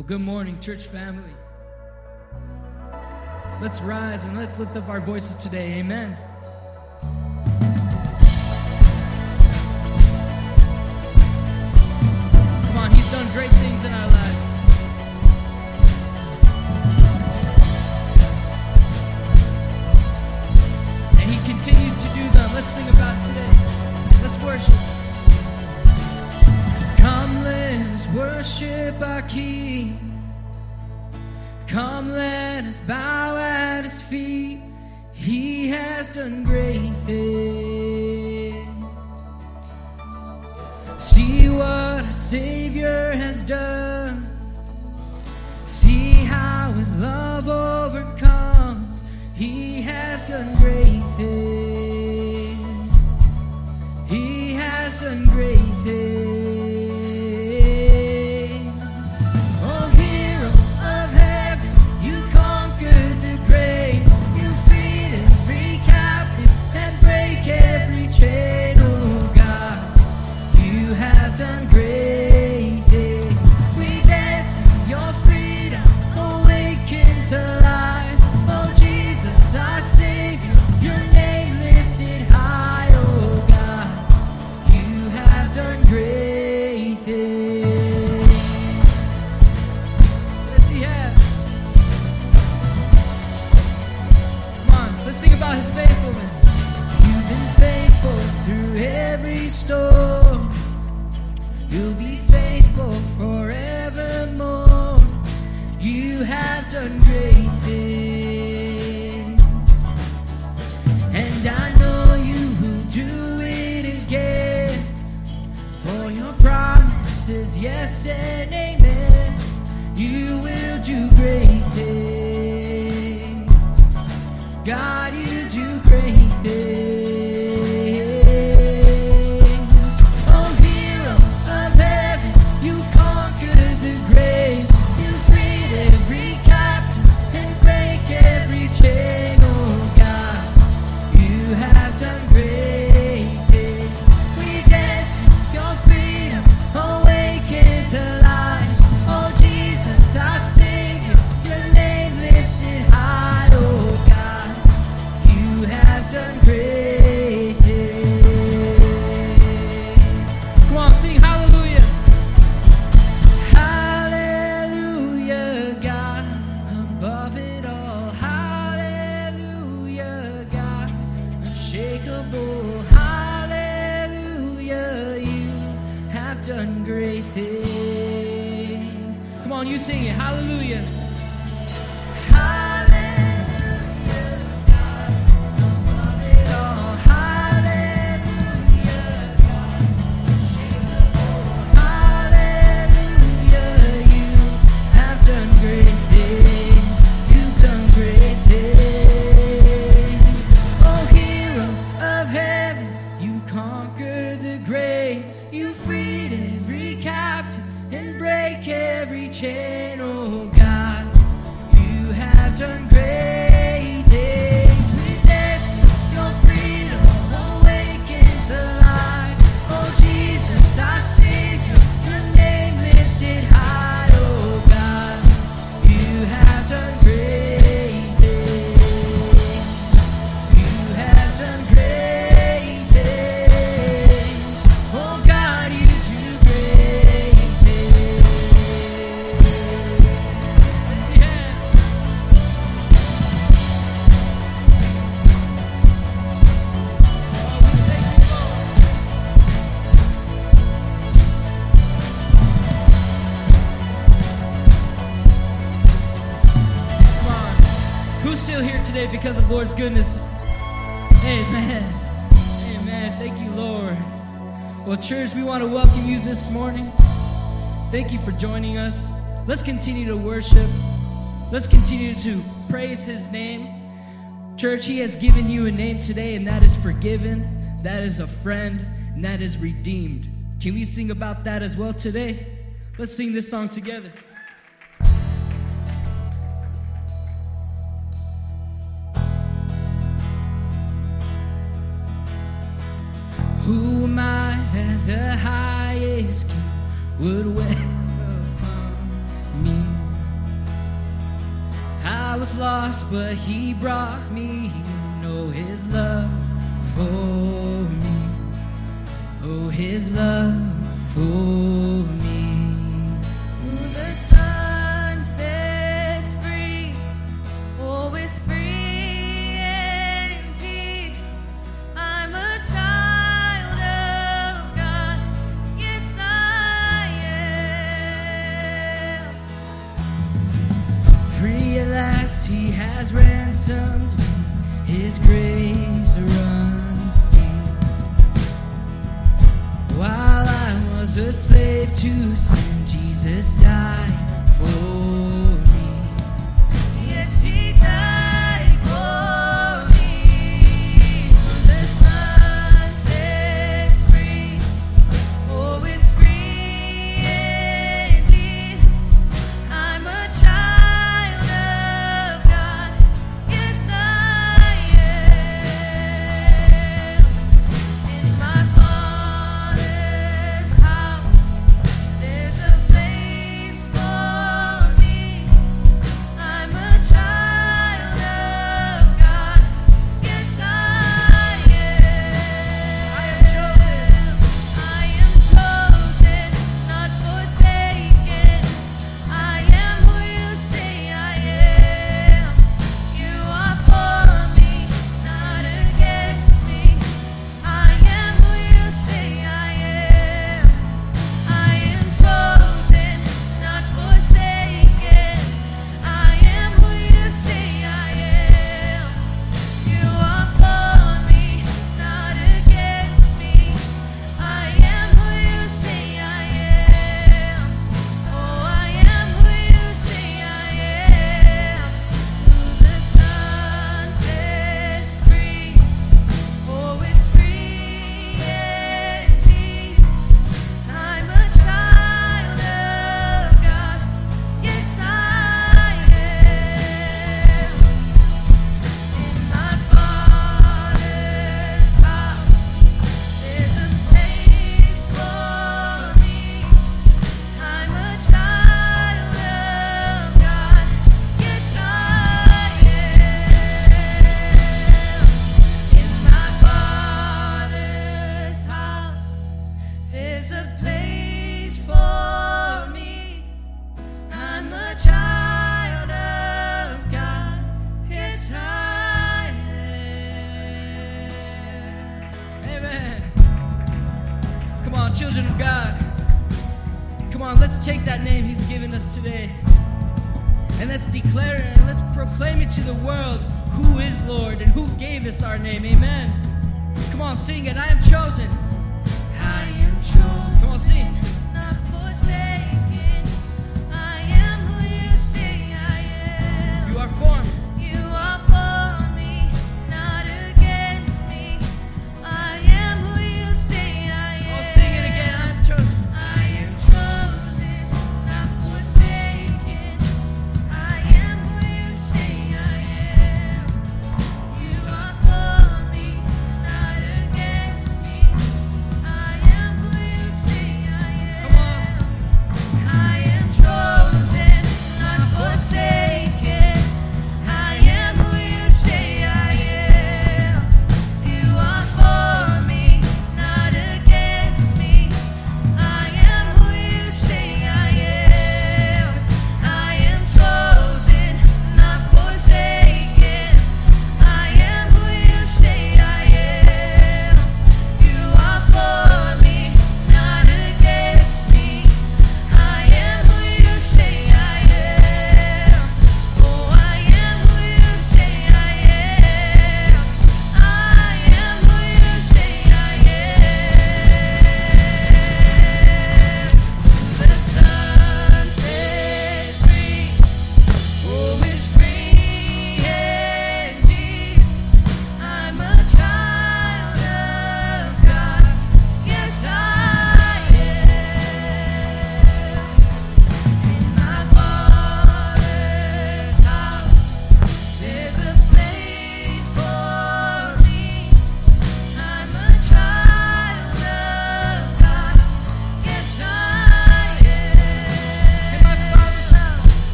Well, good morning, church family. Let's rise and let's lift up our voices today. Amen. Lord's goodness. Amen. Amen. Thank you, Lord. Well, church, we want to welcome you this morning. Thank you for joining us. Let's continue to worship. Let's continue to praise his name. Church, he has given you a name today, and that is forgiven, that is a friend, and that is redeemed. Can we sing about that as well today? Let's sing this song together. Who am I that the highest king would wear upon me? I was lost, but he brought me. Oh, his love for me. Oh, his love for me. to sin, Jesus died.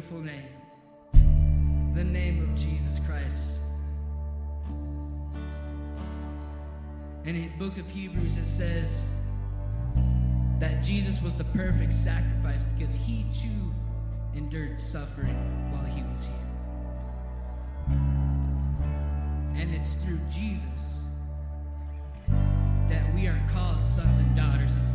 Beautiful name. The name of Jesus Christ. In the book of Hebrews, it says that Jesus was the perfect sacrifice because he too endured suffering while he was here. And it's through Jesus that we are called sons and daughters of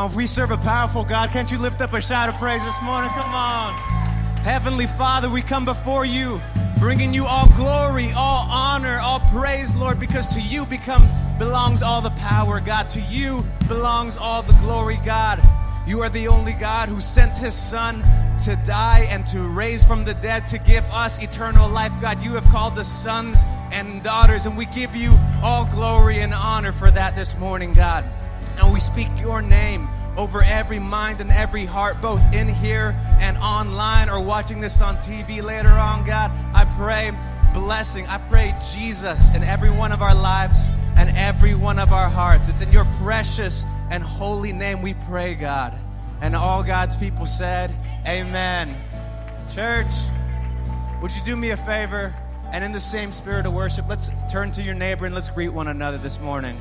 on, we serve a powerful God, can't you lift up a shout of praise this morning? Come on. Heavenly Father, we come before you, bringing you all glory, all honor, all praise, Lord, because to you become belongs all the power, God. To you belongs all the glory, God. You are the only God who sent his Son to die and to raise from the dead to give us eternal life, God. You have called us sons and daughters, and we give you all glory and honor for that this morning, God. And we speak your name over every mind and every heart, both in here and online or watching this on TV later on, God. I pray blessing. I pray Jesus in every one of our lives and every one of our hearts. It's in your precious and holy name we pray, God. And all God's people said, Amen. Church, would you do me a favor? And in the same spirit of worship, let's turn to your neighbor and let's greet one another this morning.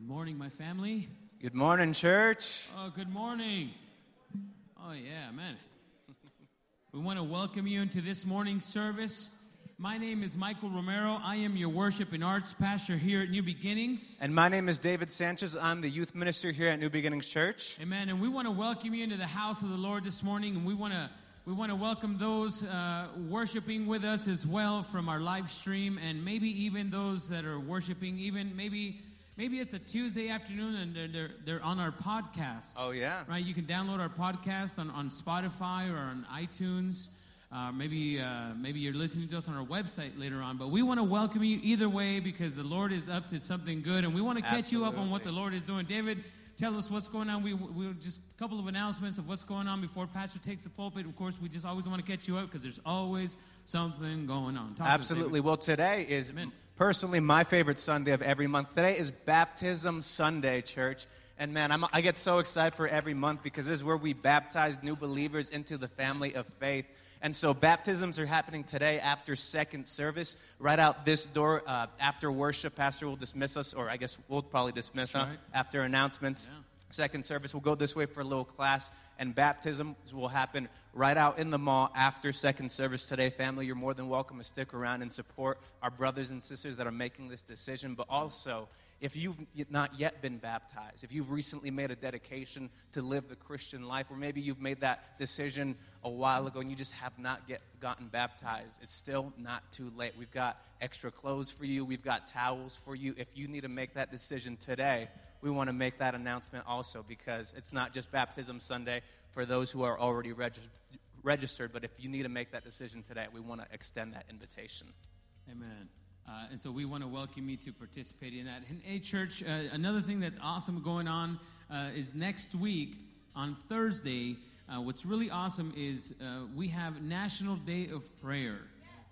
Good morning, my family. Good morning, church. Oh, good morning. Oh, yeah, man. We want to welcome you into this morning's service. My name is Michael Romero. I am your worship and arts pastor here at New Beginnings. And my name is David Sanchez. I'm the youth minister here at New Beginnings Church. Amen. And we want to welcome you into the house of the Lord this morning, and we want to we want to welcome those uh, worshiping with us as well from our live stream, and maybe even those that are worshiping. Even maybe maybe it's a Tuesday afternoon and they're they're, they're on our podcast. Oh, yeah. right. You can download our podcast on, on Spotify or on iTunes. Uh, maybe uh, maybe you're listening to us on our website later on, but we want to welcome you either way because the Lord is up to something good, and we want to catch you up on what the Lord is doing. David, tell us what's going on. We we just a couple of announcements of what's going on before Pastor takes the pulpit. Of course, we just always want to catch you up because there's always something going on. Talk to us, Absolutely. Well, today is Amen. Personally my favorite Sunday of every month. Today is Baptism Sunday, church. And man, I'm, I get so excited for every month because this is where we baptize new believers into the family of faith. And so baptisms are happening today after second service, right out this door. Uh, after worship, Pastor will dismiss us, or I guess we'll probably dismiss huh? right. after announcements. Yeah. Second service, we'll go this way for a little class, and baptisms will happen right out in the mall after second service today. Family, you're more than welcome to stick around and support our brothers and sisters that are making this decision. But also, if you've not yet been baptized, if you've recently made a dedication to live the Christian life, or maybe you've made that decision a while ago and you just have not yet gotten baptized, it's still not too late. We've got extra clothes for you, we've got towels for you. If you need to make that decision today, we want to make that announcement also because it's not just Baptism Sunday for those who are already regis- registered, but if you need to make that decision today, we want to extend that invitation. Amen. Uh, and so we want to welcome you to participate in that. And, hey, church, uh, another thing that's awesome going on uh, is next week on Thursday. Uh, what's really awesome is uh, we have National Day of Prayer,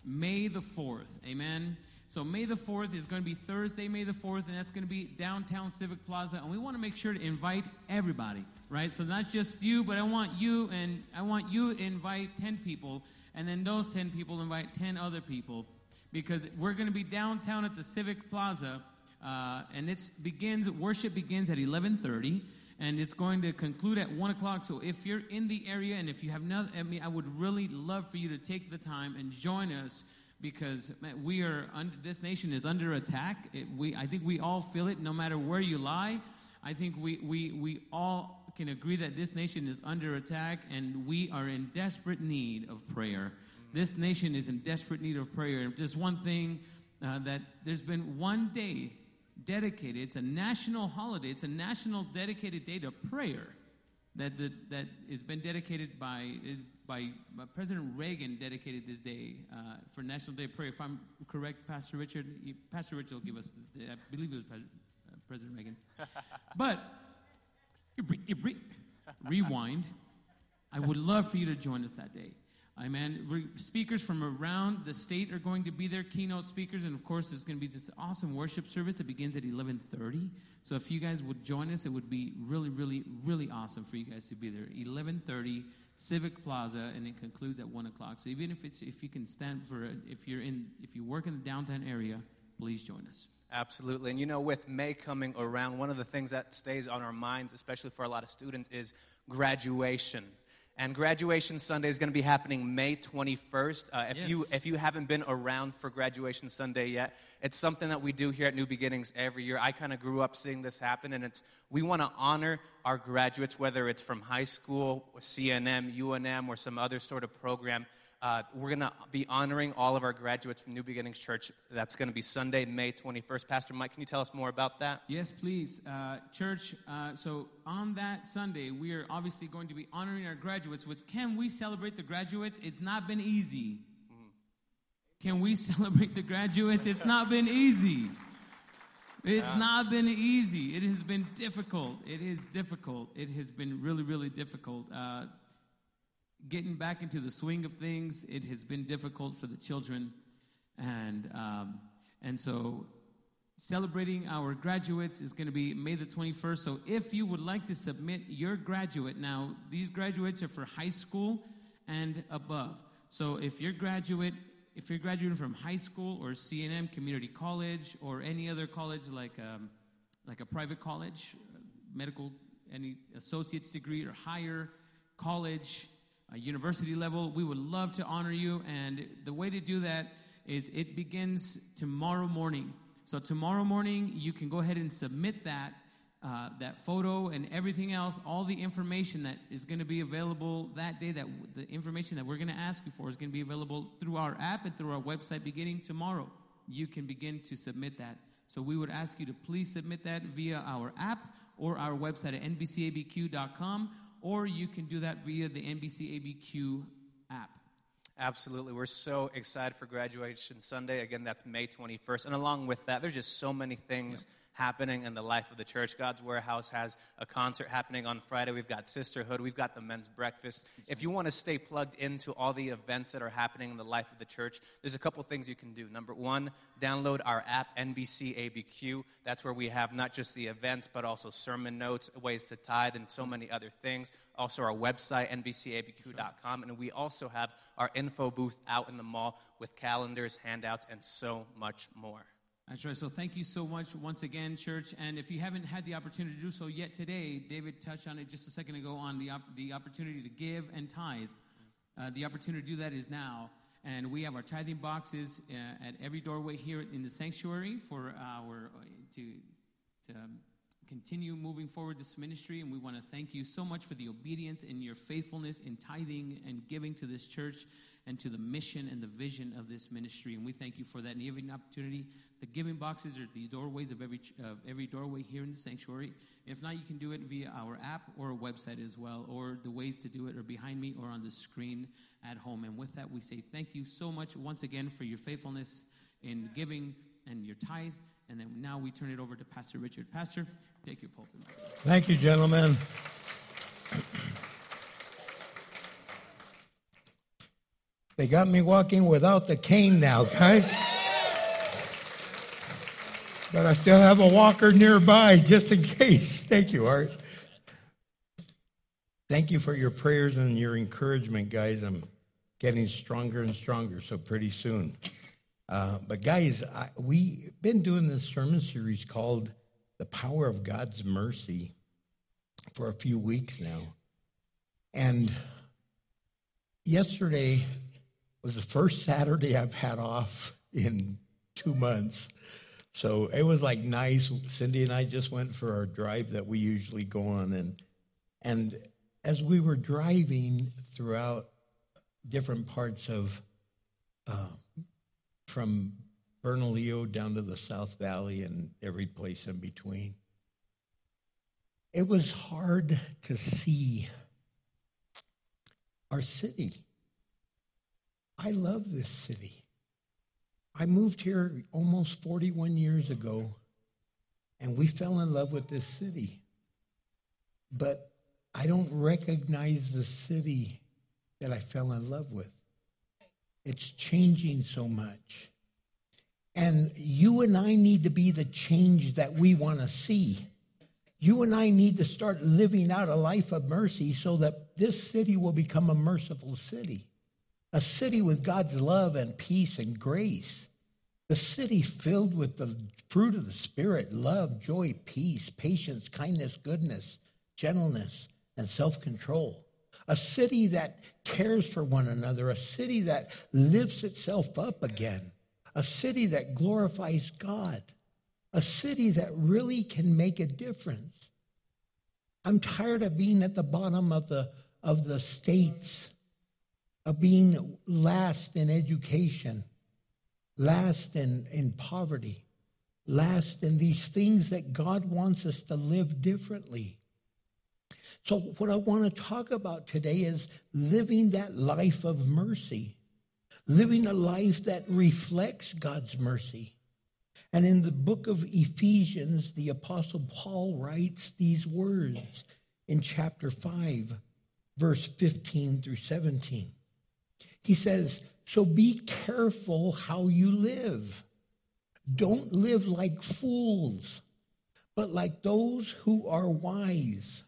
May the 4th. Amen. So May the 4th is going to be Thursday, May the 4th, and that's going to be downtown Civic Plaza. And we want to make sure to invite everybody, right? So not just you, but I want you and I want you to invite 10 people, and then those 10 people invite 10 other people because we're going to be downtown at the Civic Plaza, uh, and it begins. Worship begins at 11:30, and it's going to conclude at one o'clock. So if you're in the area, and if you have not, I mean, I would really love for you to take the time and join us because man, we are. Under, this nation is under attack. It, we, I think we all feel it, no matter where you lie. I think we, we, we all can agree that this nation is under attack and we are in desperate need of prayer. This nation is in desperate need of prayer. And just one thing uh, that there's been one day dedicated, it's a national holiday, it's a national dedicated day to prayer that, the, that has been dedicated by, is by, by President Reagan dedicated this day uh, for National Day of Prayer. If I'm correct, Pastor Richard, Pastor Richard will give us, the, I believe it was Pres- uh, President Reagan. but, rewind. I would love for you to join us that day. Amen. Speakers from around the state are going to be there, keynote speakers, and of course, there's going to be this awesome worship service that begins at 11:30. So if you guys would join us, it would be really, really, really awesome for you guys to be there. 11:30, Civic Plaza, and it concludes at one o'clock. So even if it's if you can stand for if you're in if you work in the downtown area, please join us. Absolutely. And you know, with May coming around, one of the things that stays on our minds, especially for a lot of students, is graduation. And graduation Sunday is going to be happening May 21st. Uh, if, you, if you haven't been around for graduation Sunday yet, it's something that we do here at New Beginnings every year. I kind of grew up seeing this happen, and it's we want to honor our graduates, whether it's from high school, CNM, UNM, or some other sort of program. Uh, we're going to be honoring all of our graduates from New Beginnings Church. That's going to be Sunday, May 21st. Pastor Mike, can you tell us more about that? Yes, please. Uh, church, uh, so on that Sunday, we are obviously going to be honoring our graduates. Which can we celebrate the graduates? It's not been easy. Can we celebrate the graduates? It's not been easy. It's not been easy. It has been difficult. It is difficult. It has been really, really difficult. Getting back into the swing of things, it has been difficult for the children. And, um, and so celebrating our graduates is going to be May the 21st. So if you would like to submit your graduate, now these graduates are for high school and above. So if your graduate, if you're graduating from high school or CNM Community College or any other college like um, like a private college, medical, any associate's degree or higher, college, university level, we would love to honor you. And the way to do that is it begins tomorrow morning. So tomorrow morning, you can go ahead and submit that. Uh, that photo and everything else, all the information that is going to be available that day, that the information that we're going to ask you for is going to be available through our app and through our website beginning tomorrow. You can begin to submit that. So we would ask you to please submit that via our app or our website at nbcabq.com, or you can do that via the NBCABQ app. Absolutely. We're so excited for graduation Sunday. Again, that's May 21st. And along with that, there's just so many things happening in the life of the church. God's Warehouse has a concert happening on Friday. We've got Sisterhood. We've got the men's breakfast. If you want to stay plugged into all the events that are happening in the life of the church, there's a couple things you can do. Number one, download our app, NBC ABQ. That's where we have not just the events, but also sermon notes, ways to tithe, and so many other things. Also, our website, nbcabq.com. And we also have our info booth out in the mall with calendars, handouts, and so much more. That's right. So thank you so much once again, church. And if you haven't had the opportunity to do so yet today, David touched on it just a second ago on the, op- the opportunity to give and tithe. Uh, the opportunity to do that is now. And we have our tithing boxes uh, at every doorway here in the sanctuary for our to to continue moving forward this ministry. And we want to thank you so much for the obedience and your faithfulness in tithing and giving to this church and to the mission and the vision of this ministry. And we thank you for that. And an opportunity. The giving boxes are the doorways of every of every doorway here in the sanctuary. If not, you can do it via our app or a website as well. Or the ways to do it are behind me or on the screen at home. And with that, we say thank you so much once again for your faithfulness in giving and your tithe. And then now we turn it over to Pastor Richard. Pastor, take your pulpit. Thank you, gentlemen. They got me walking without the cane now, guys. But I still have a walker nearby just in case. Thank you, Art. Thank you for your prayers and your encouragement, guys. I'm getting stronger and stronger, so pretty soon. Uh, but guys, we've been doing this sermon series called "The Power of God's Mercy" for a few weeks now, and yesterday was the first Saturday I've had off in two months. So it was like nice. Cindy and I just went for our drive that we usually go on, and and as we were driving throughout different parts of uh, from Bernalillo down to the South Valley and every place in between, it was hard to see our city. I love this city. I moved here almost 41 years ago, and we fell in love with this city. But I don't recognize the city that I fell in love with. It's changing so much. And you and I need to be the change that we want to see. You and I need to start living out a life of mercy so that this city will become a merciful city, a city with God's love and peace and grace. The city filled with the fruit of the Spirit love, joy, peace, patience, kindness, goodness, gentleness, and self control. A city that cares for one another, a city that lifts itself up again, a city that glorifies God, a city that really can make a difference. I'm tired of being at the bottom of the, of the states, of being last in education, last in, in poverty, last in these things that God wants us to live differently. So, what I want to talk about today is living that life of mercy, living a life that reflects God's mercy. And in the book of Ephesians, the Apostle Paul writes these words in chapter 5, verse 15 through 17. He says, So be careful how you live. Don't live like fools, but like those who are wise.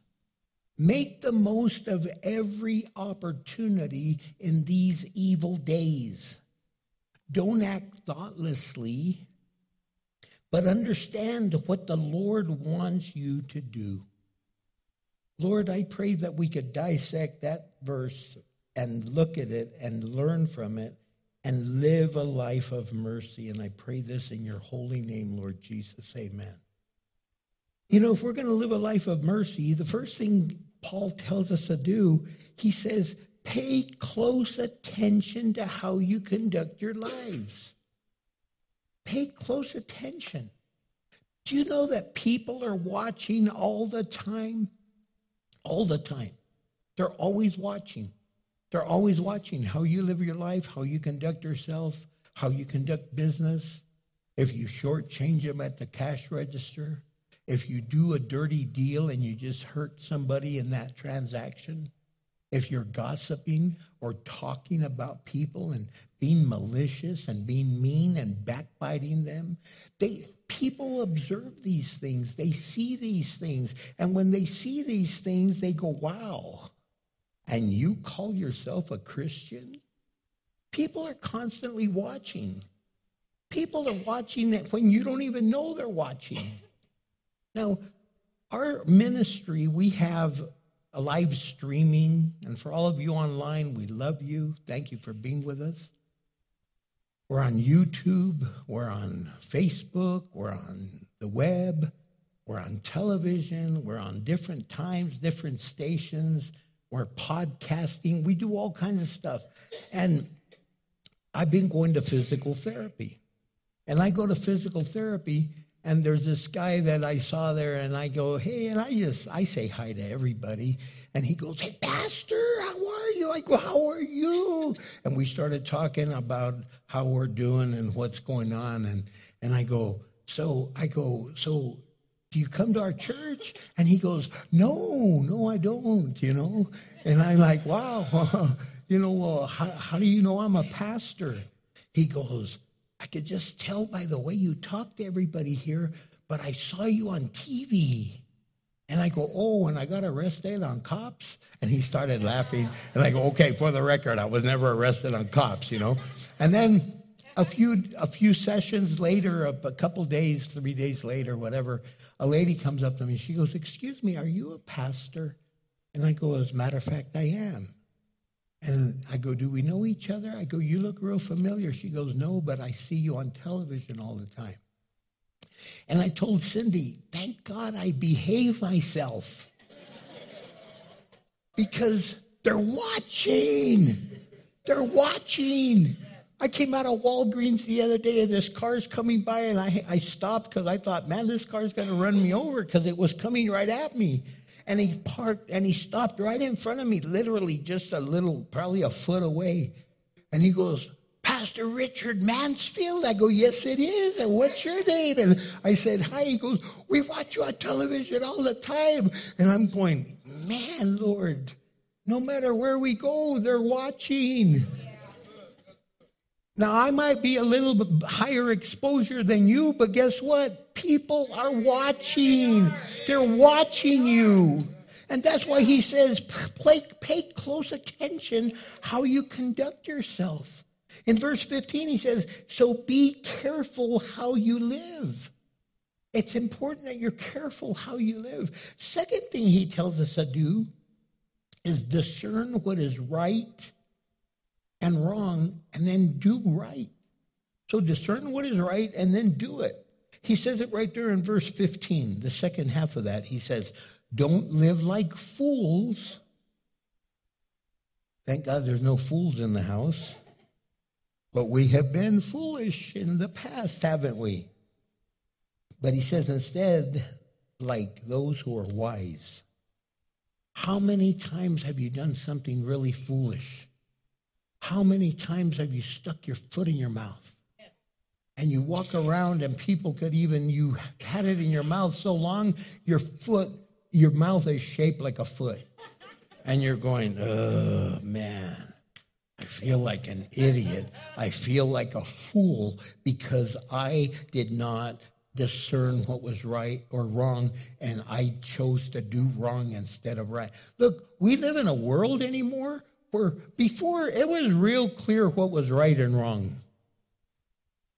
Make the most of every opportunity in these evil days. Don't act thoughtlessly, but understand what the Lord wants you to do. Lord, I pray that we could dissect that verse and look at it and learn from it and live a life of mercy. And I pray this in your holy name, Lord Jesus. Amen. You know, if we're going to live a life of mercy, the first thing Paul tells us to do, he says, pay close attention to how you conduct your lives. Pay close attention. Do you know that people are watching all the time? All the time. They're always watching. They're always watching how you live your life, how you conduct yourself, how you conduct business. If you shortchange them at the cash register, if you do a dirty deal and you just hurt somebody in that transaction, if you're gossiping or talking about people and being malicious and being mean and backbiting them, they people observe these things. They see these things. And when they see these things, they go, wow. And you call yourself a Christian? People are constantly watching. People are watching that when you don't even know they're watching. Now, our ministry, we have a live streaming, and for all of you online, we love you. Thank you for being with us. We're on YouTube, we're on Facebook, we're on the web, we're on television, we're on different times, different stations, we're podcasting, we do all kinds of stuff. And I've been going to physical therapy. And I go to physical therapy and there's this guy that I saw there, and I go, hey, and I just I say hi to everybody, and he goes, hey, Pastor, how are you? I go, how are you? And we started talking about how we're doing and what's going on, and and I go, so I go, so do you come to our church? And he goes, no, no, I don't, you know, and I'm like, wow, you know, well, how, how do you know I'm a pastor? He goes, I could just tell by the way you talk to everybody here, but I saw you on TV. And I go, oh, and I got arrested on cops? And he started laughing. And I go, okay, for the record, I was never arrested on cops, you know? And then a few, a few sessions later, a, a couple days, three days later, whatever, a lady comes up to me. She goes, excuse me, are you a pastor? And I go, as a matter of fact, I am. And I go, Do we know each other? I go, You look real familiar. She goes, No, but I see you on television all the time. And I told Cindy, Thank God I behave myself because they're watching. They're watching. I came out of Walgreens the other day and this car's coming by and I, I stopped because I thought, man, this car's going to run me over because it was coming right at me and he parked and he stopped right in front of me, literally just a little, probably a foot away. And he goes, Pastor Richard Mansfield? I go, Yes, it is. And what's your name? And I said, Hi. He goes, We watch you on television all the time. And I'm going, Man, Lord, no matter where we go, they're watching. Now, I might be a little bit higher exposure than you, but guess what? People are watching. They're watching you. And that's why he says, pay, pay close attention how you conduct yourself. In verse 15, he says, So be careful how you live. It's important that you're careful how you live. Second thing he tells us to do is discern what is right and wrong and then do right. So discern what is right and then do it. He says it right there in verse 15, the second half of that. He says, Don't live like fools. Thank God there's no fools in the house. But we have been foolish in the past, haven't we? But he says instead, like those who are wise. How many times have you done something really foolish? How many times have you stuck your foot in your mouth? And you walk around and people could even, you had it in your mouth so long, your foot, your mouth is shaped like a foot. And you're going, oh man, I feel like an idiot. I feel like a fool because I did not discern what was right or wrong and I chose to do wrong instead of right. Look, we live in a world anymore where before it was real clear what was right and wrong.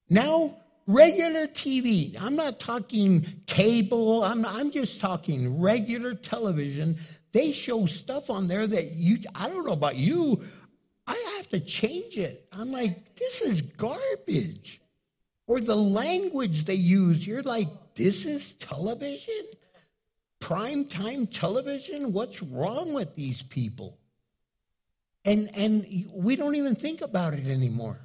Now, regular TV, I'm not talking cable, I'm, I'm just talking regular television. They show stuff on there that you, I don't know about you, I have to change it. I'm like, this is garbage. Or the language they use, you're like, this is television? Prime time television? What's wrong with these people? And, and we don't even think about it anymore.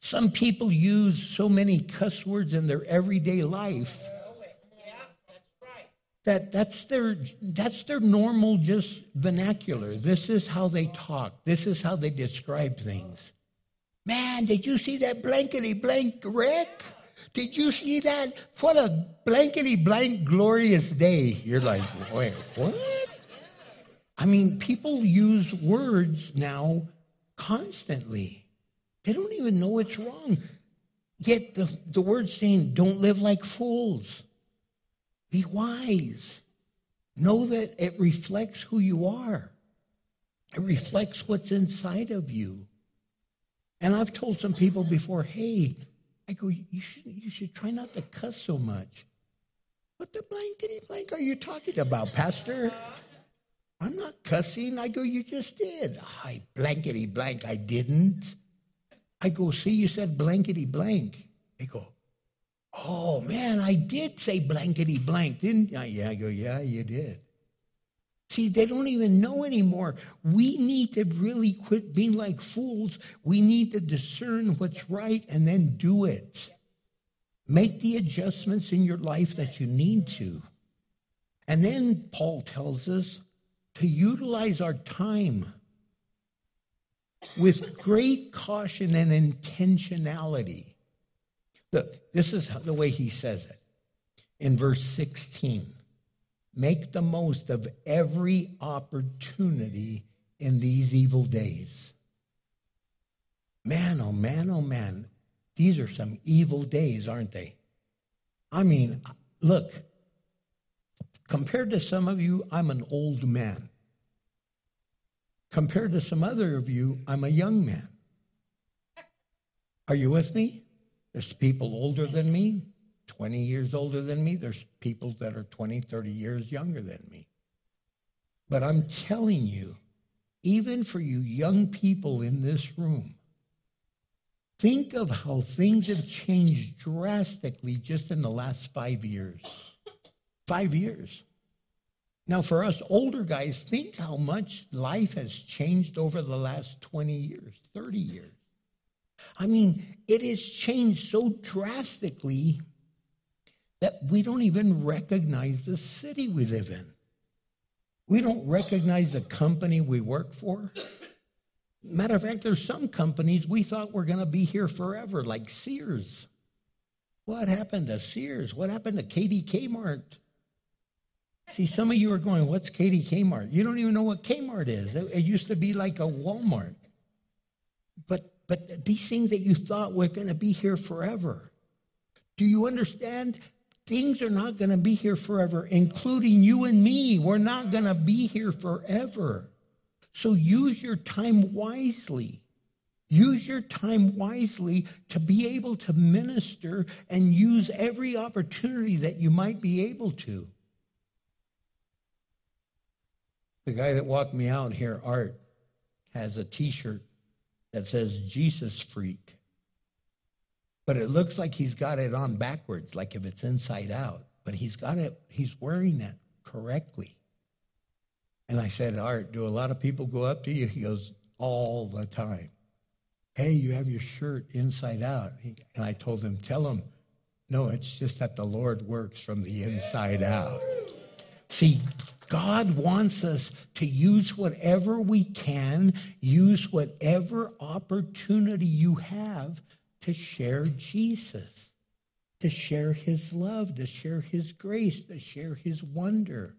Some people use so many cuss words in their everyday life that that's their that's their normal just vernacular. This is how they talk. This is how they describe things. Man, did you see that blankety blank wreck? Did you see that? What a blankety blank glorious day. You're like, wait, what? I mean, people use words now constantly. They don't even know it's wrong. Yet the, the word's saying, don't live like fools. Be wise. Know that it reflects who you are. It reflects what's inside of you. And I've told some people before, hey, I go, you should, you should try not to cuss so much. What the blankety blank are you talking about, Pastor? I'm not cussing. I go, you just did. I blankety blank, I didn't. I go, see, you said blankety blank. They go, oh man, I did say blankety blank, didn't I? Yeah, I go, yeah, you did. See, they don't even know anymore. We need to really quit being like fools. We need to discern what's right and then do it. Make the adjustments in your life that you need to. And then Paul tells us to utilize our time with great caution and intentionality. Look, this is the way he says it in verse 16. Make the most of every opportunity in these evil days. Man, oh man, oh man, these are some evil days, aren't they? I mean, look, compared to some of you, I'm an old man. Compared to some other of you, I'm a young man. Are you with me? There's people older than me, 20 years older than me. There's people that are 20, 30 years younger than me. But I'm telling you, even for you young people in this room, think of how things have changed drastically just in the last five years. Five years. Now, for us older guys, think how much life has changed over the last 20 years, 30 years. I mean, it has changed so drastically that we don't even recognize the city we live in. We don't recognize the company we work for. Matter of fact, there's some companies we thought were going to be here forever, like Sears. What happened to Sears? What happened to KD Kmart? See, some of you are going, What's KD Kmart? You don't even know what Kmart is. It, it used to be like a Walmart. But, but these things that you thought were going to be here forever, do you understand? Things are not going to be here forever, including you and me. We're not going to be here forever. So use your time wisely. Use your time wisely to be able to minister and use every opportunity that you might be able to. The guy that walked me out here, Art, has a t shirt that says Jesus Freak. But it looks like he's got it on backwards, like if it's inside out. But he's got it, he's wearing that correctly. And I said, Art, do a lot of people go up to you? He goes, All the time. Hey, you have your shirt inside out. And I told him, Tell him, no, it's just that the Lord works from the inside out. See, God wants us to use whatever we can, use whatever opportunity you have to share Jesus, to share his love, to share his grace, to share his wonder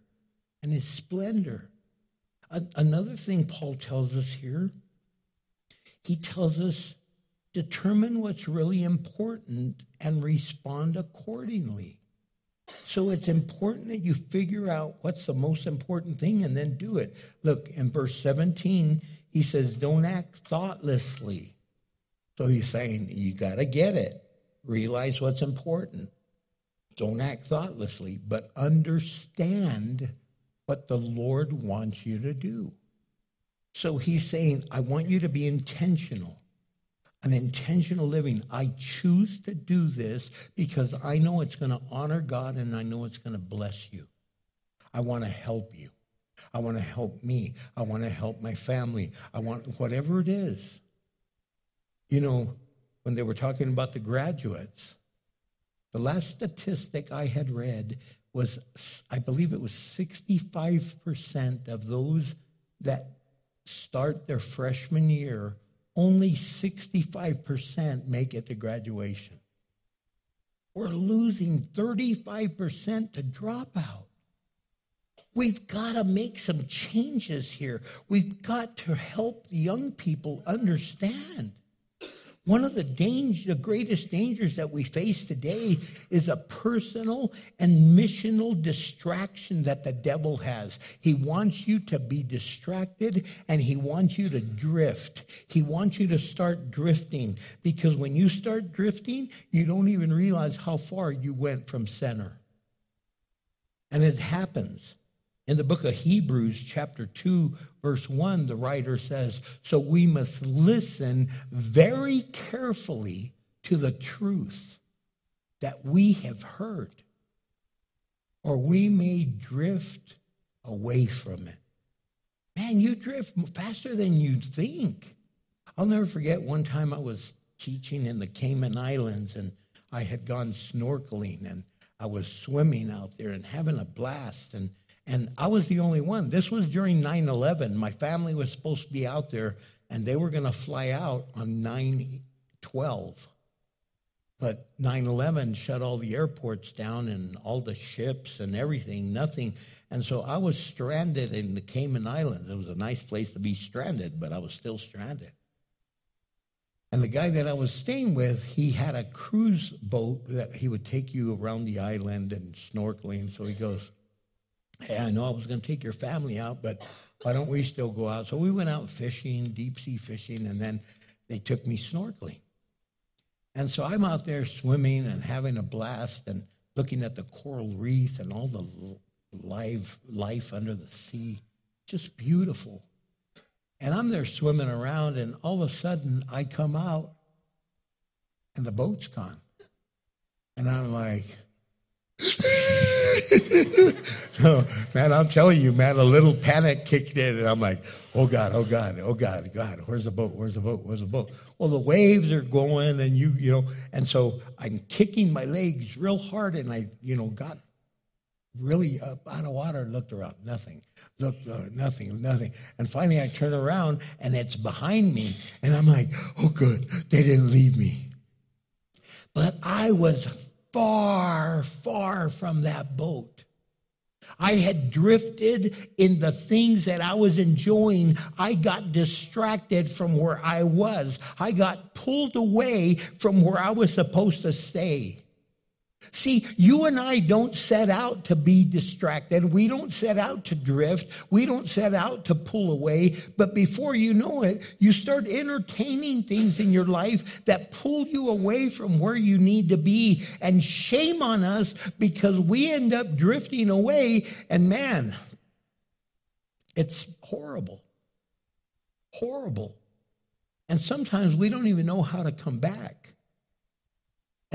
and his splendor. Another thing Paul tells us here, he tells us determine what's really important and respond accordingly. So it's important that you figure out what's the most important thing and then do it. Look, in verse 17, he says, Don't act thoughtlessly. So he's saying, You got to get it. Realize what's important. Don't act thoughtlessly, but understand what the Lord wants you to do. So he's saying, I want you to be intentional an intentional living. I choose to do this because I know it's going to honor God and I know it's going to bless you. I want to help you. I want to help me. I want to help my family. I want whatever it is. You know, when they were talking about the graduates, the last statistic I had read was, I believe it was 65% of those that start their freshman year only 65% make it to graduation. We're losing 35% to dropout. We've got to make some changes here. We've got to help young people understand. One of the danger, the greatest dangers that we face today is a personal and missional distraction that the devil has. He wants you to be distracted and he wants you to drift. He wants you to start drifting because when you start drifting, you don't even realize how far you went from center. And it happens. In the book of Hebrews, chapter 2, verse 1, the writer says, So we must listen very carefully to the truth that we have heard, or we may drift away from it. Man, you drift faster than you think. I'll never forget one time I was teaching in the Cayman Islands and I had gone snorkeling and I was swimming out there and having a blast. And and I was the only one. This was during 9 11. My family was supposed to be out there, and they were going to fly out on 9 12. But 9 11 shut all the airports down and all the ships and everything, nothing. And so I was stranded in the Cayman Islands. It was a nice place to be stranded, but I was still stranded. And the guy that I was staying with, he had a cruise boat that he would take you around the island and snorkeling. So he goes, Hey, I know I was going to take your family out, but why don't we still go out? So we went out fishing, deep sea fishing, and then they took me snorkeling. And so I'm out there swimming and having a blast and looking at the coral reef and all the live life under the sea. Just beautiful. And I'm there swimming around, and all of a sudden I come out and the boat's gone. And I'm like, no, man, I'm telling you, man, a little panic kicked in, and I'm like, oh God, oh God, oh God, God, where's the boat? Where's the boat? Where's the boat? Well, the waves are going, and you, you know, and so I'm kicking my legs real hard, and I, you know, got really up out of water, looked around, nothing, looked, uh, nothing, nothing. And finally I turn around and it's behind me. And I'm like, oh, good, they didn't leave me. But I was far, far from that boat. I had drifted in the things that I was enjoying. I got distracted from where I was. I got pulled away from where I was supposed to stay. See, you and I don't set out to be distracted. We don't set out to drift. We don't set out to pull away. But before you know it, you start entertaining things in your life that pull you away from where you need to be. And shame on us because we end up drifting away. And man, it's horrible. Horrible. And sometimes we don't even know how to come back.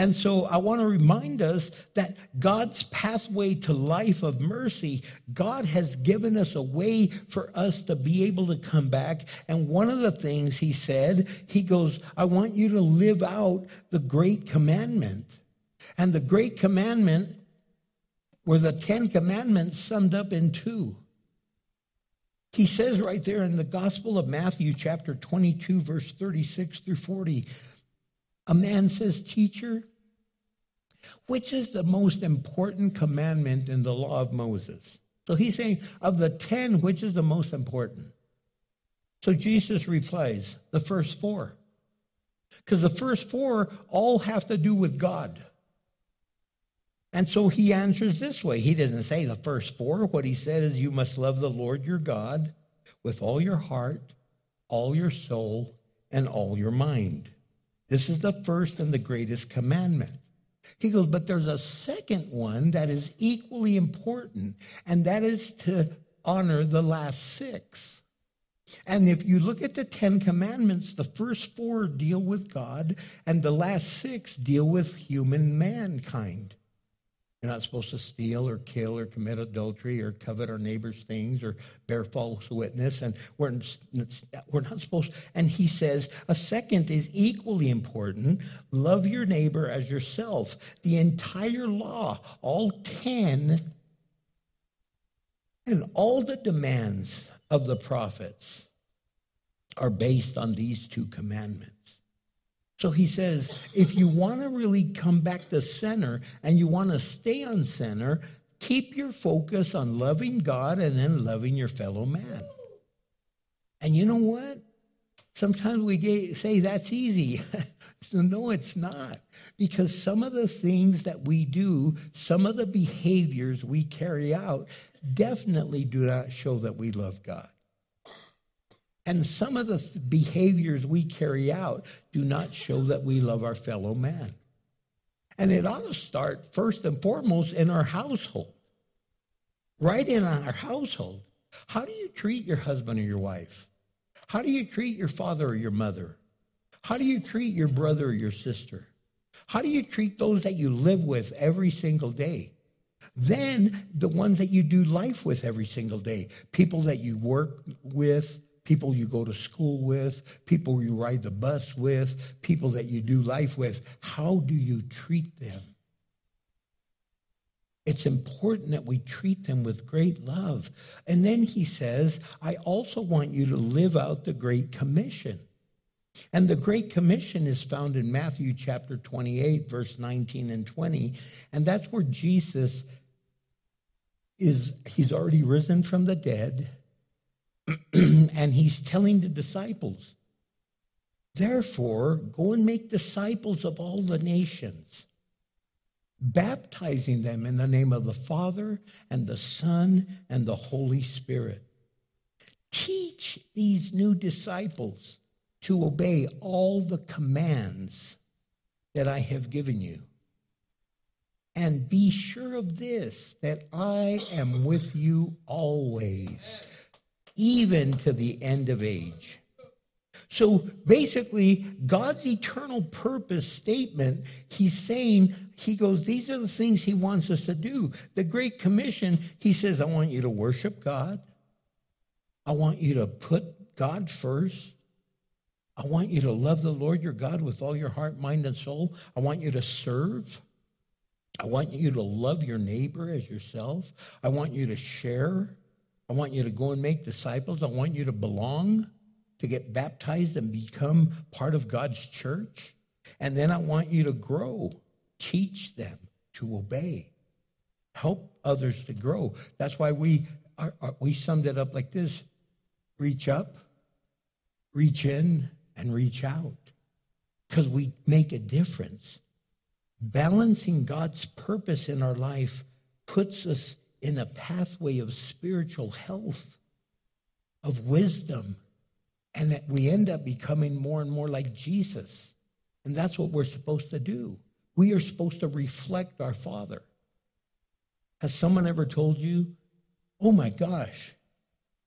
And so I want to remind us that God's pathway to life of mercy, God has given us a way for us to be able to come back. And one of the things he said, he goes, I want you to live out the great commandment. And the great commandment were the Ten Commandments summed up in two. He says right there in the Gospel of Matthew, chapter 22, verse 36 through 40, a man says, Teacher, which is the most important commandment in the law of Moses? So he's saying, of the 10, which is the most important? So Jesus replies, the first four. Because the first four all have to do with God. And so he answers this way. He doesn't say the first four. What he said is, You must love the Lord your God with all your heart, all your soul, and all your mind. This is the first and the greatest commandment. He goes, but there's a second one that is equally important, and that is to honor the last six. And if you look at the Ten Commandments, the first four deal with God, and the last six deal with human mankind. You're not supposed to steal or kill or commit adultery or covet our neighbor's things or bear false witness. And we're, we're not supposed, and he says a second is equally important. Love your neighbor as yourself. The entire law, all 10, and all the demands of the prophets are based on these two commandments. So he says, if you want to really come back to center and you want to stay on center, keep your focus on loving God and then loving your fellow man. And you know what? Sometimes we say that's easy. no, it's not. Because some of the things that we do, some of the behaviors we carry out, definitely do not show that we love God. And some of the behaviors we carry out do not show that we love our fellow man. And it ought to start first and foremost in our household. Right in our household. How do you treat your husband or your wife? How do you treat your father or your mother? How do you treat your brother or your sister? How do you treat those that you live with every single day? Then the ones that you do life with every single day, people that you work with, people you go to school with, people you ride the bus with, people that you do life with. How do you treat them? It's important that we treat them with great love. And then he says, I also want you to live out the Great Commission. And the Great Commission is found in Matthew chapter 28, verse 19 and 20. And that's where Jesus is, he's already risen from the dead. and he's telling the disciples, therefore, go and make disciples of all the nations, baptizing them in the name of the Father and the Son and the Holy Spirit. Teach these new disciples to obey all the commands that I have given you. And be sure of this, that I am with you always even to the end of age. So basically, God's eternal purpose statement, he's saying, he goes, these are the things he wants us to do. The Great Commission, he says, I want you to worship God. I want you to put God first. I want you to love the Lord your God with all your heart, mind, and soul. I want you to serve. I want you to love your neighbor as yourself. I want you to share. I want you to go and make disciples. I want you to belong, to get baptized and become part of God's church. And then I want you to grow, teach them to obey, help others to grow. That's why we, are, are- we summed it up like this reach up, reach in, and reach out because we make a difference. Balancing God's purpose in our life puts us in a pathway of spiritual health, of wisdom, and that we end up becoming more and more like Jesus. And that's what we're supposed to do. We are supposed to reflect our Father. Has someone ever told you, oh my gosh,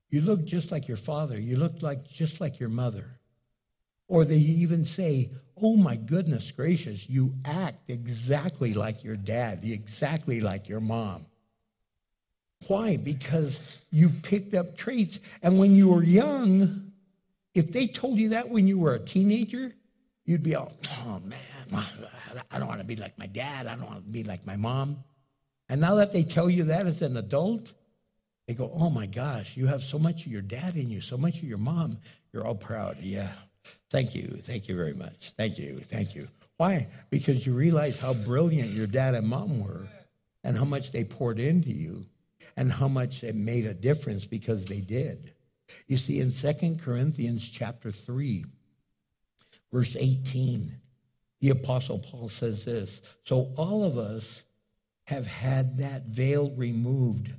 you look just like your father, you look like just like your mother? Or they even say, Oh my goodness gracious, you act exactly like your dad, exactly like your mom. Why? Because you picked up traits. And when you were young, if they told you that when you were a teenager, you'd be all, Oh man, I don't want to be like my dad. I don't want to be like my mom. And now that they tell you that as an adult, they go, Oh my gosh, you have so much of your dad in you, so much of your mom. You're all proud. Yeah. Thank you. Thank you very much. Thank you. Thank you. Why? Because you realize how brilliant your dad and mom were and how much they poured into you and how much it made a difference because they did. You see, in 2 Corinthians chapter 3, verse 18, the Apostle Paul says this So all of us have had that veil removed,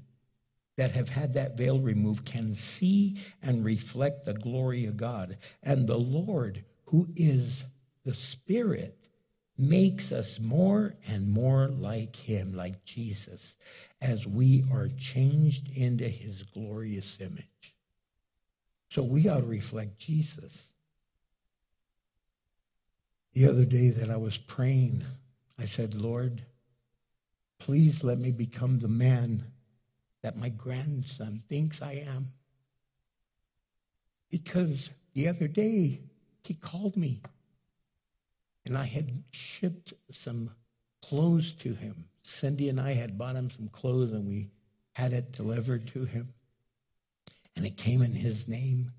that have had that veil removed, can see and reflect the glory of God. And the Lord, who is the Spirit, makes us more and more like Him, like Jesus, as we are changed into His glorious image. So we ought to reflect Jesus. The other day that I was praying, I said, Lord, please let me become the man that my grandson thinks I am. Because the other day he called me and I had shipped some clothes to him. Cindy and I had bought him some clothes and we had it delivered to him. And it came in his name.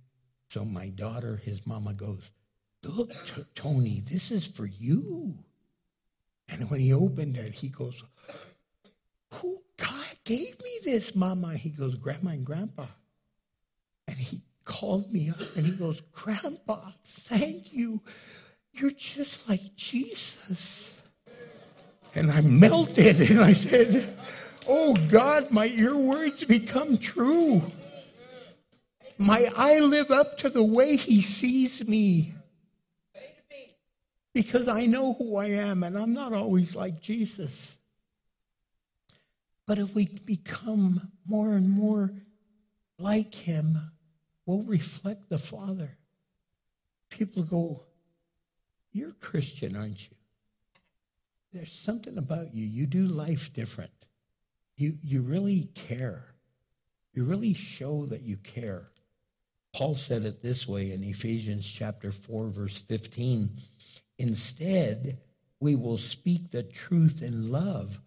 So my daughter, his mama, goes, Look, T- Tony, this is for you. And when he opened it, he goes, Who God gave me this, Mama? He goes, Grandma and Grandpa. And he called me up and he goes, Grandpa, thank you. You're just like Jesus. And I melted and I said, Oh God, my your words become true. My I live up to the way he sees me. Because I know who I am and I'm not always like Jesus. But if we become more and more like him, we'll reflect the Father. People go, You're Christian, aren't you? There's something about you. You do life different. You, you really care. You really show that you care. Paul said it this way in Ephesians chapter 4, verse 15. Instead, we will speak the truth in love,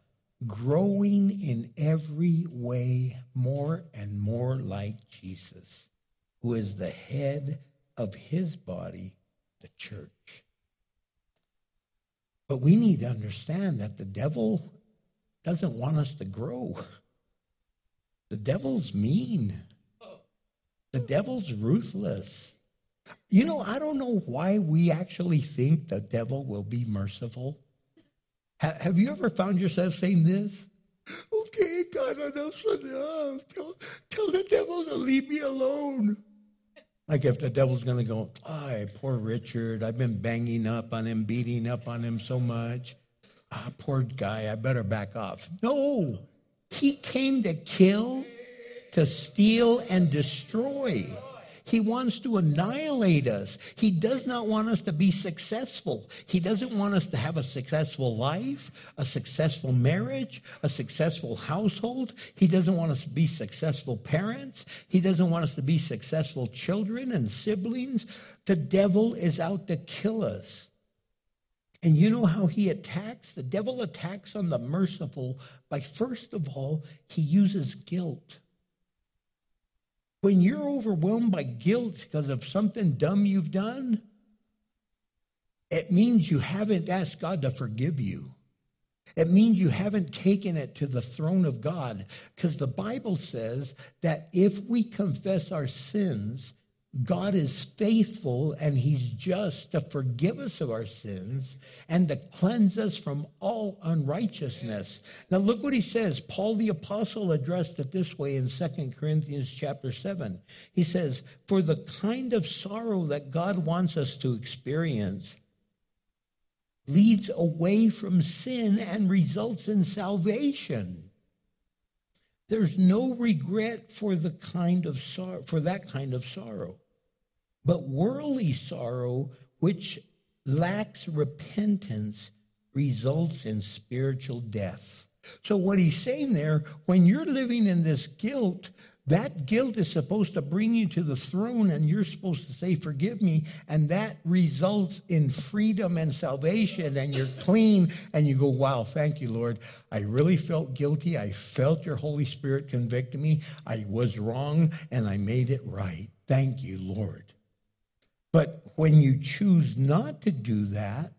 growing in every way more and more like Jesus, who is the head of his body, the church. But we need to understand that the devil doesn't want us to grow. The devil's mean. The devil's ruthless. You know, I don't know why we actually think the devil will be merciful. Ha- have you ever found yourself saying this? Okay, God, enough's enough. Tell, tell the devil to leave me alone. Like if the devil's going to go, oh, poor Richard, I've been banging up on him, beating up on him so much. Ah, poor guy, I better back off. No, he came to kill, to steal, and destroy. He wants to annihilate us. He does not want us to be successful. He doesn't want us to have a successful life, a successful marriage, a successful household. He doesn't want us to be successful parents. He doesn't want us to be successful children and siblings. The devil is out to kill us. And you know how he attacks? The devil attacks on the merciful by, first of all, he uses guilt. When you're overwhelmed by guilt because of something dumb you've done, it means you haven't asked God to forgive you. It means you haven't taken it to the throne of God because the Bible says that if we confess our sins, God is faithful and he's just to forgive us of our sins and to cleanse us from all unrighteousness. Now look what he says. Paul the apostle addressed it this way in 2 Corinthians chapter 7. He says, "For the kind of sorrow that God wants us to experience leads away from sin and results in salvation." There's no regret for the kind of for that kind of sorrow. But worldly sorrow, which lacks repentance, results in spiritual death. So what he's saying there, when you're living in this guilt, that guilt is supposed to bring you to the throne and you're supposed to say, Forgive me. And that results in freedom and salvation. And you're clean and you go, Wow, thank you, Lord. I really felt guilty. I felt your Holy Spirit convict me. I was wrong and I made it right. Thank you, Lord. But when you choose not to do that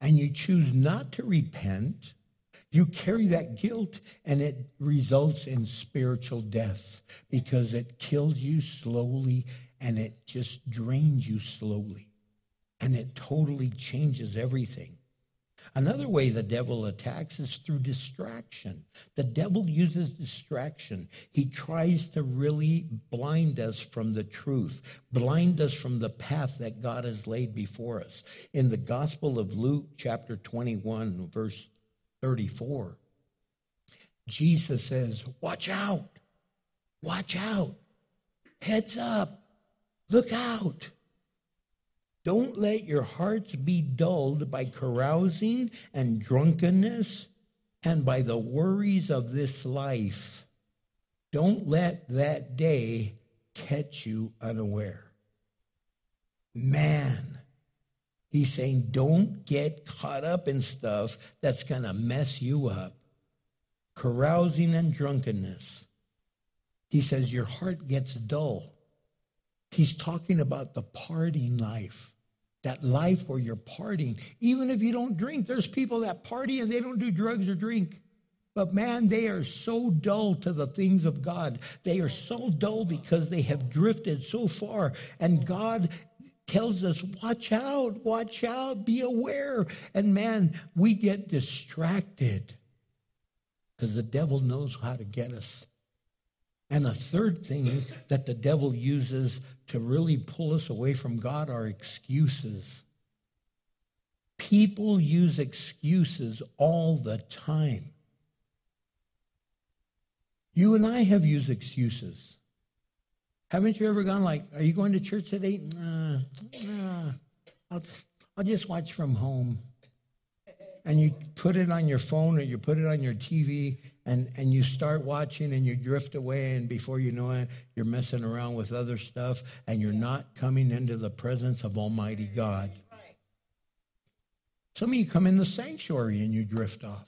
and you choose not to repent, you carry that guilt and it results in spiritual death because it kills you slowly and it just drains you slowly. And it totally changes everything. Another way the devil attacks is through distraction. The devil uses distraction. He tries to really blind us from the truth, blind us from the path that God has laid before us. In the Gospel of Luke, chapter 21, verse 34, Jesus says, Watch out, watch out, heads up, look out. Don't let your hearts be dulled by carousing and drunkenness and by the worries of this life. Don't let that day catch you unaware. Man, he's saying, don't get caught up in stuff that's going to mess you up. Carousing and drunkenness. He says, your heart gets dull. He's talking about the partying life that life where you're partying. Even if you don't drink, there's people that party and they don't do drugs or drink. But man, they are so dull to the things of God. They are so dull because they have drifted so far. And God tells us, watch out, watch out, be aware. And man, we get distracted because the devil knows how to get us. And a third thing that the devil uses to really pull us away from God are excuses. People use excuses all the time. You and I have used excuses. Haven't you ever gone like, are you going to church today? Nah, nah, I'll, I'll just watch from home. And you put it on your phone or you put it on your TV and, and you start watching and you drift away, and before you know it, you're messing around with other stuff and you're not coming into the presence of Almighty God. Some of you come in the sanctuary and you drift off.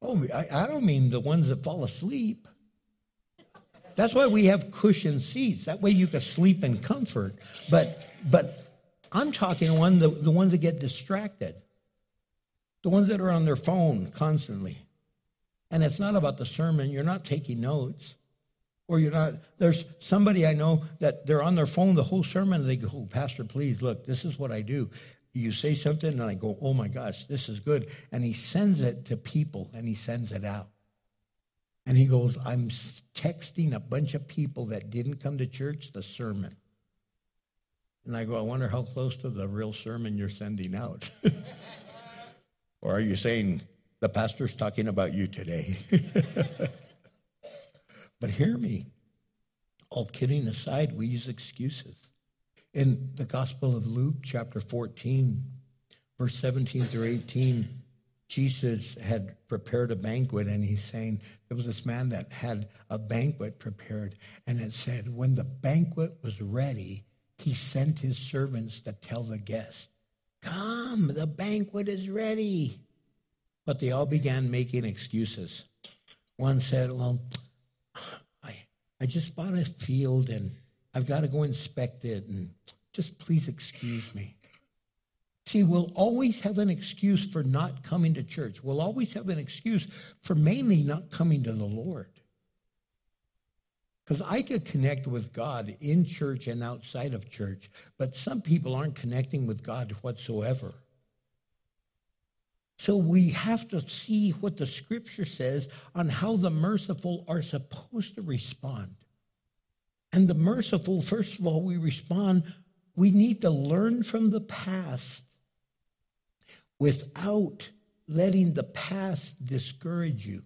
Oh, I, I don't mean the ones that fall asleep. That's why we have cushioned seats. That way you can sleep in comfort. But but I'm talking one the, the ones that get distracted. The ones that are on their phone constantly. And it's not about the sermon. You're not taking notes. Or you're not, there's somebody I know that they're on their phone the whole sermon. They go, oh, Pastor, please, look, this is what I do. You say something, and I go, oh my gosh, this is good. And he sends it to people and he sends it out. And he goes, I'm texting a bunch of people that didn't come to church the sermon. And I go, I wonder how close to the real sermon you're sending out. or are you saying, the pastor's talking about you today. but hear me. All kidding aside, we use excuses. In the Gospel of Luke, chapter 14, verse 17 through 18, Jesus had prepared a banquet, and he's saying there was this man that had a banquet prepared, and it said, when the banquet was ready, he sent his servants to tell the guests, Come, the banquet is ready. But they all began making excuses. One said, Well, I, I just bought a field and I've got to go inspect it, and just please excuse me. See, we'll always have an excuse for not coming to church. We'll always have an excuse for mainly not coming to the Lord. Because I could connect with God in church and outside of church, but some people aren't connecting with God whatsoever. So we have to see what the scripture says on how the merciful are supposed to respond. And the merciful, first of all, we respond, we need to learn from the past without letting the past discourage you.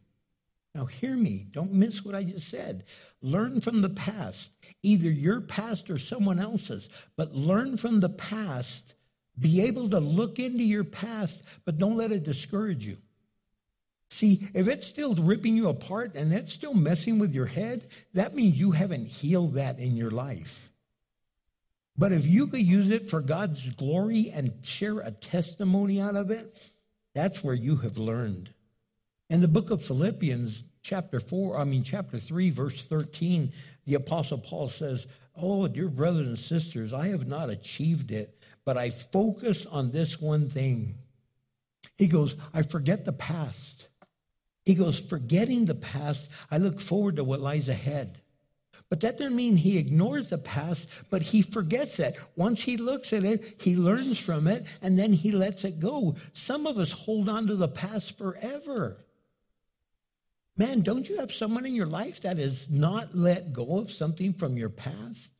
Now, hear me. Don't miss what I just said. Learn from the past, either your past or someone else's, but learn from the past. Be able to look into your past, but don't let it discourage you. See, if it's still ripping you apart and it's still messing with your head, that means you haven't healed that in your life. But if you could use it for God's glory and share a testimony out of it, that's where you have learned. In the book of Philippians, chapter 4, I mean, chapter 3, verse 13, the Apostle Paul says, Oh, dear brothers and sisters, I have not achieved it, but I focus on this one thing. He goes, I forget the past. He goes, forgetting the past, I look forward to what lies ahead. But that doesn't mean he ignores the past, but he forgets it. Once he looks at it, he learns from it, and then he lets it go. Some of us hold on to the past forever. Man, don't you have someone in your life that has not let go of something from your past?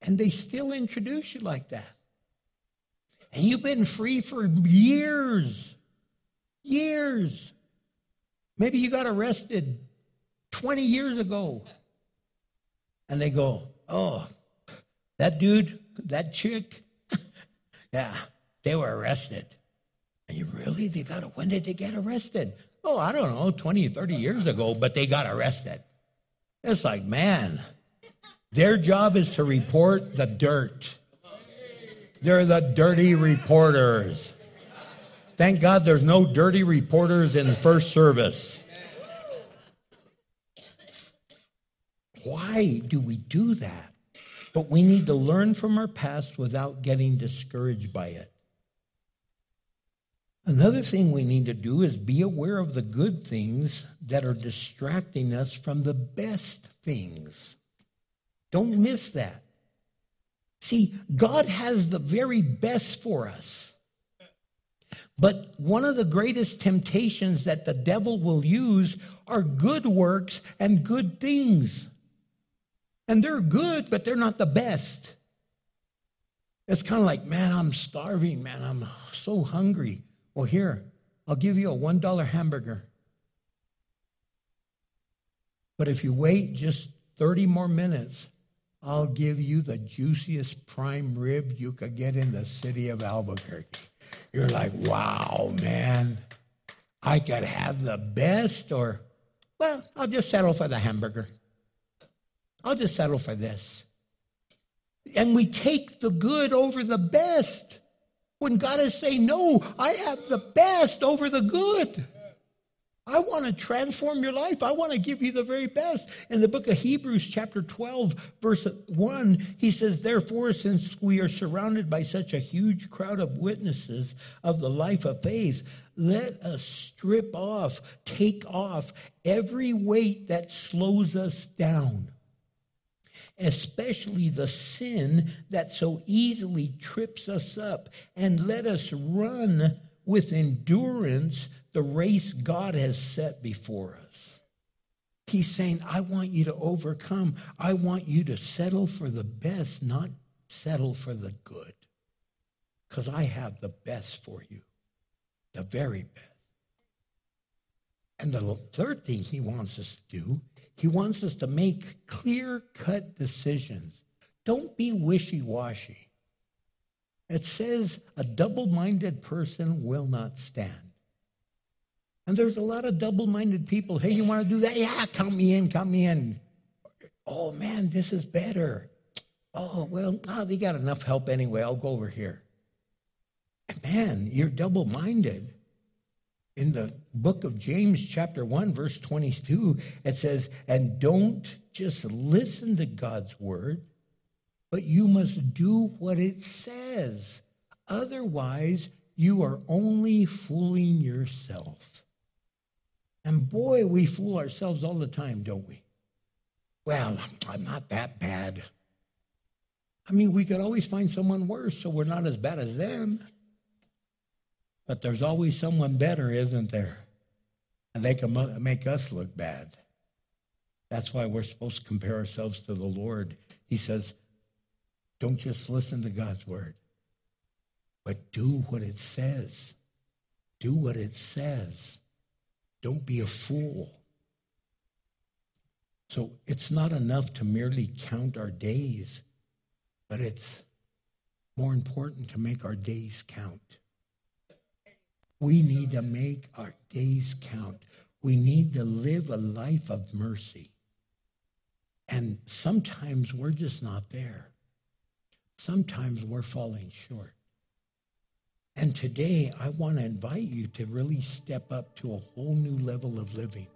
And they still introduce you like that. And you've been free for years. Years. Maybe you got arrested 20 years ago. And they go, oh, that dude, that chick, yeah, they were arrested. And you really, they got, when did they get arrested? Oh, I don't know, 20, 30 years ago, but they got arrested. It's like, man, their job is to report the dirt. They're the dirty reporters. Thank God there's no dirty reporters in the first service. Why do we do that? But we need to learn from our past without getting discouraged by it. Another thing we need to do is be aware of the good things that are distracting us from the best things. Don't miss that. See, God has the very best for us. But one of the greatest temptations that the devil will use are good works and good things. And they're good, but they're not the best. It's kind of like, man, I'm starving, man, I'm so hungry. Well, here, I'll give you a $1 hamburger. But if you wait just 30 more minutes, I'll give you the juiciest prime rib you could get in the city of Albuquerque. You're like, wow, man, I could have the best, or, well, I'll just settle for the hamburger. I'll just settle for this. And we take the good over the best. When God is saying, No, I have the best over the good. I want to transform your life. I want to give you the very best. In the book of Hebrews, chapter 12, verse 1, he says, Therefore, since we are surrounded by such a huge crowd of witnesses of the life of faith, let us strip off, take off every weight that slows us down especially the sin that so easily trips us up, and let us run with endurance the race God has set before us. He's saying, I want you to overcome. I want you to settle for the best, not settle for the good. Because I have the best for you, the very best. And the third thing he wants us to do he wants us to make clear cut decisions. Don't be wishy washy. It says a double minded person will not stand. And there's a lot of double minded people. Hey, you want to do that? Yeah, count me in, count me in. Oh man, this is better. Oh, well, oh, they got enough help anyway. I'll go over here. And man, you're double minded. In the book of James, chapter 1, verse 22, it says, And don't just listen to God's word, but you must do what it says. Otherwise, you are only fooling yourself. And boy, we fool ourselves all the time, don't we? Well, I'm not that bad. I mean, we could always find someone worse, so we're not as bad as them. But there's always someone better, isn't there? And they can make us look bad. That's why we're supposed to compare ourselves to the Lord. He says, don't just listen to God's word, but do what it says. Do what it says. Don't be a fool. So it's not enough to merely count our days, but it's more important to make our days count. We need to make our days count. We need to live a life of mercy. And sometimes we're just not there. Sometimes we're falling short. And today, I want to invite you to really step up to a whole new level of living.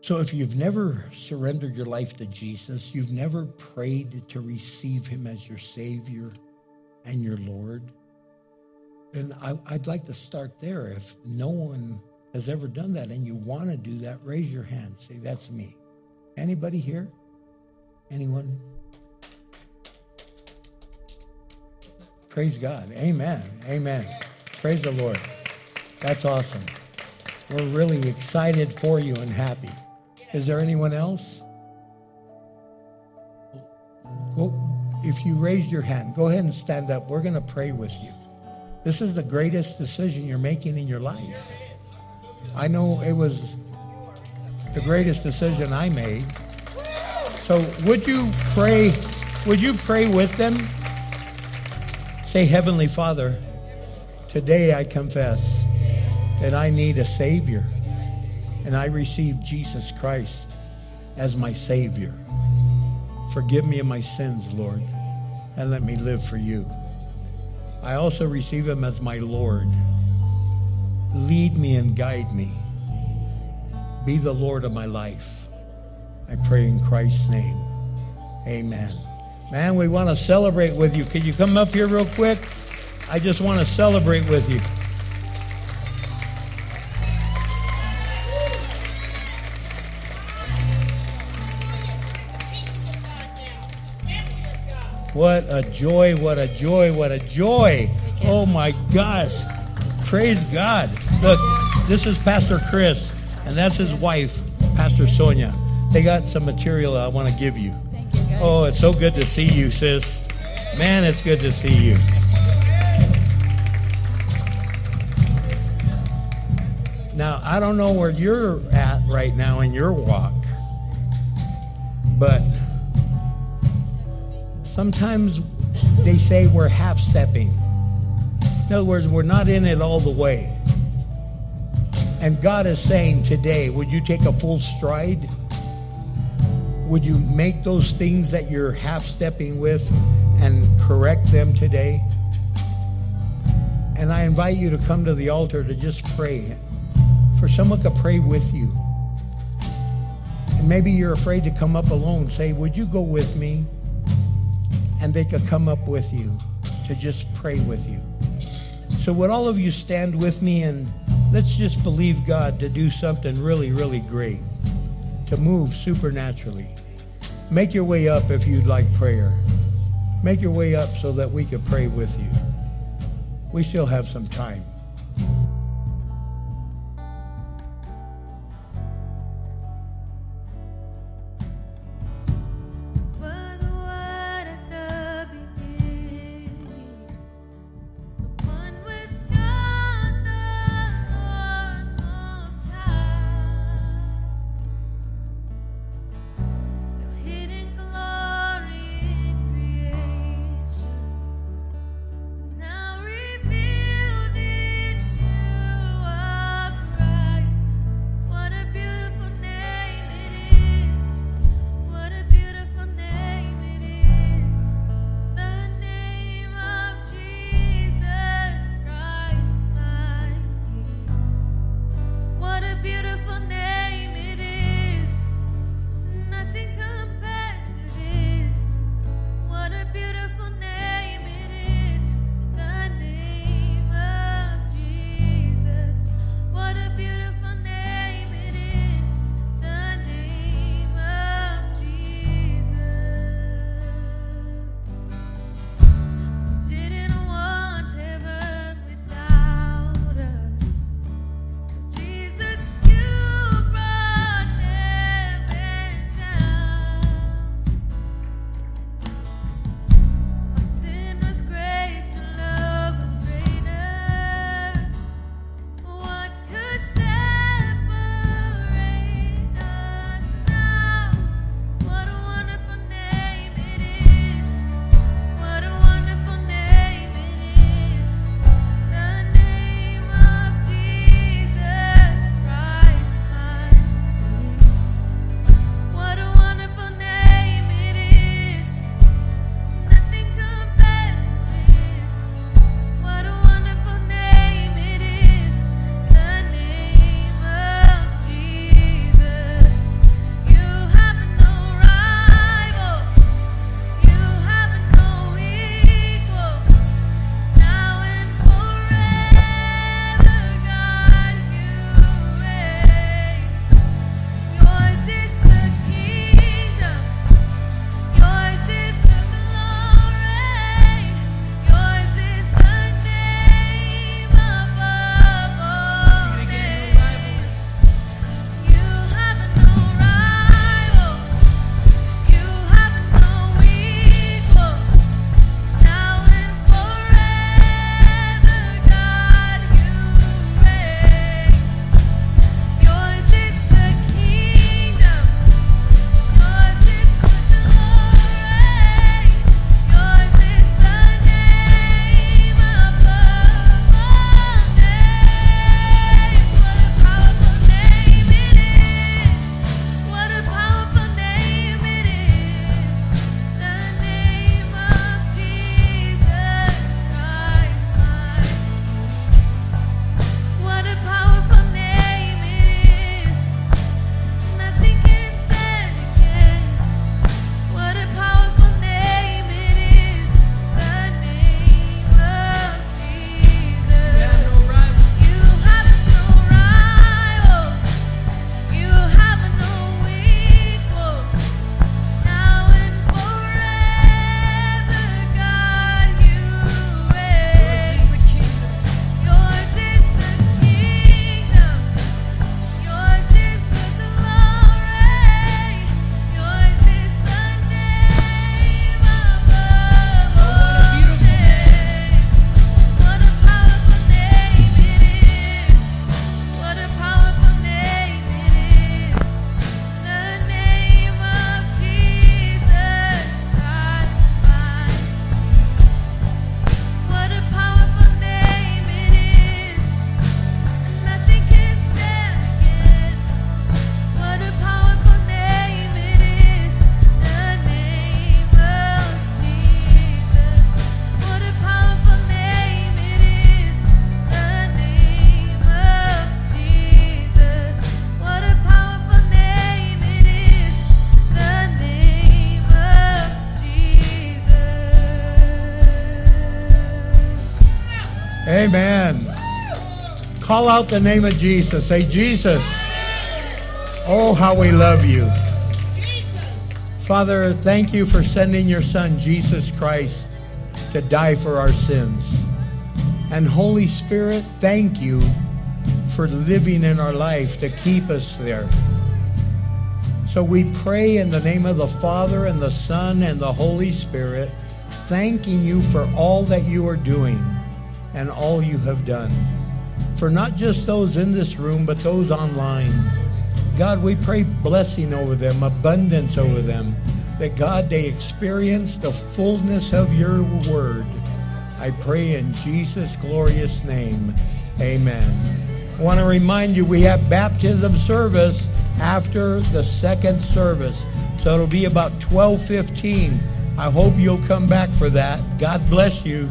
So, if you've never surrendered your life to Jesus, you've never prayed to receive him as your Savior and your Lord, then I, would like to start there. If no one has ever done that and you want to do that, raise your hand. Say, That's me. Anybody here? Anyone? Praise God. Amen. Amen. Praise the Lord. That's awesome. We're really excited for you and happy. Is there anyone else? Go, if you raised your hand, go ahead and stand up. We're going to pray with you. This is the greatest decision you're making in your life. I know it was the greatest decision I made. So would you pray, would you pray with them? Say, Heavenly Father, today I confess that I need a Savior and I receive Jesus Christ as my Savior. Forgive me of my sins, Lord, and let me live for you. I also receive Him as my Lord. Lead me and guide me. Be the Lord of my life. I pray in Christ's name. Amen. Man, we want to celebrate with you. Can you come up here real quick? I just want to celebrate with you. What a joy, what a joy, what a joy. Oh my gosh. Praise God. Look, this is Pastor Chris, and that's his wife, Pastor Sonia. They got some material I want to give you. Thank you, guys. Oh, it's so good to see you, sis. Man, it's good to see you. Now, I don't know where you're at right now in your walk, but sometimes they say we're half stepping. In other words, we're not in it all the way. And God is saying today, would you take a full stride? Would you make those things that you're half stepping with and correct them today? And I invite you to come to the altar to just pray. For someone to pray with you. And maybe you're afraid to come up alone. Say, Would you go with me? And they could come up with you to just pray with you. So, would all of you stand with me and let's just believe God to do something really, really great, to move supernaturally. Make your way up if you'd like prayer. Make your way up so that we could pray with you. We still have some time. Out the name of Jesus. Say, Jesus. Oh, how we love you. Father, thank you for sending your Son, Jesus Christ, to die for our sins. And Holy Spirit, thank you for living in our life to keep us there. So we pray in the name of the Father and the Son and the Holy Spirit, thanking you for all that you are doing and all you have done. For not just those in this room, but those online. God, we pray blessing over them, abundance over them, that God, they experience the fullness of your word. I pray in Jesus' glorious name. Amen. I want to remind you we have baptism service after the second service. So it'll be about 12:15. I hope you'll come back for that. God bless you.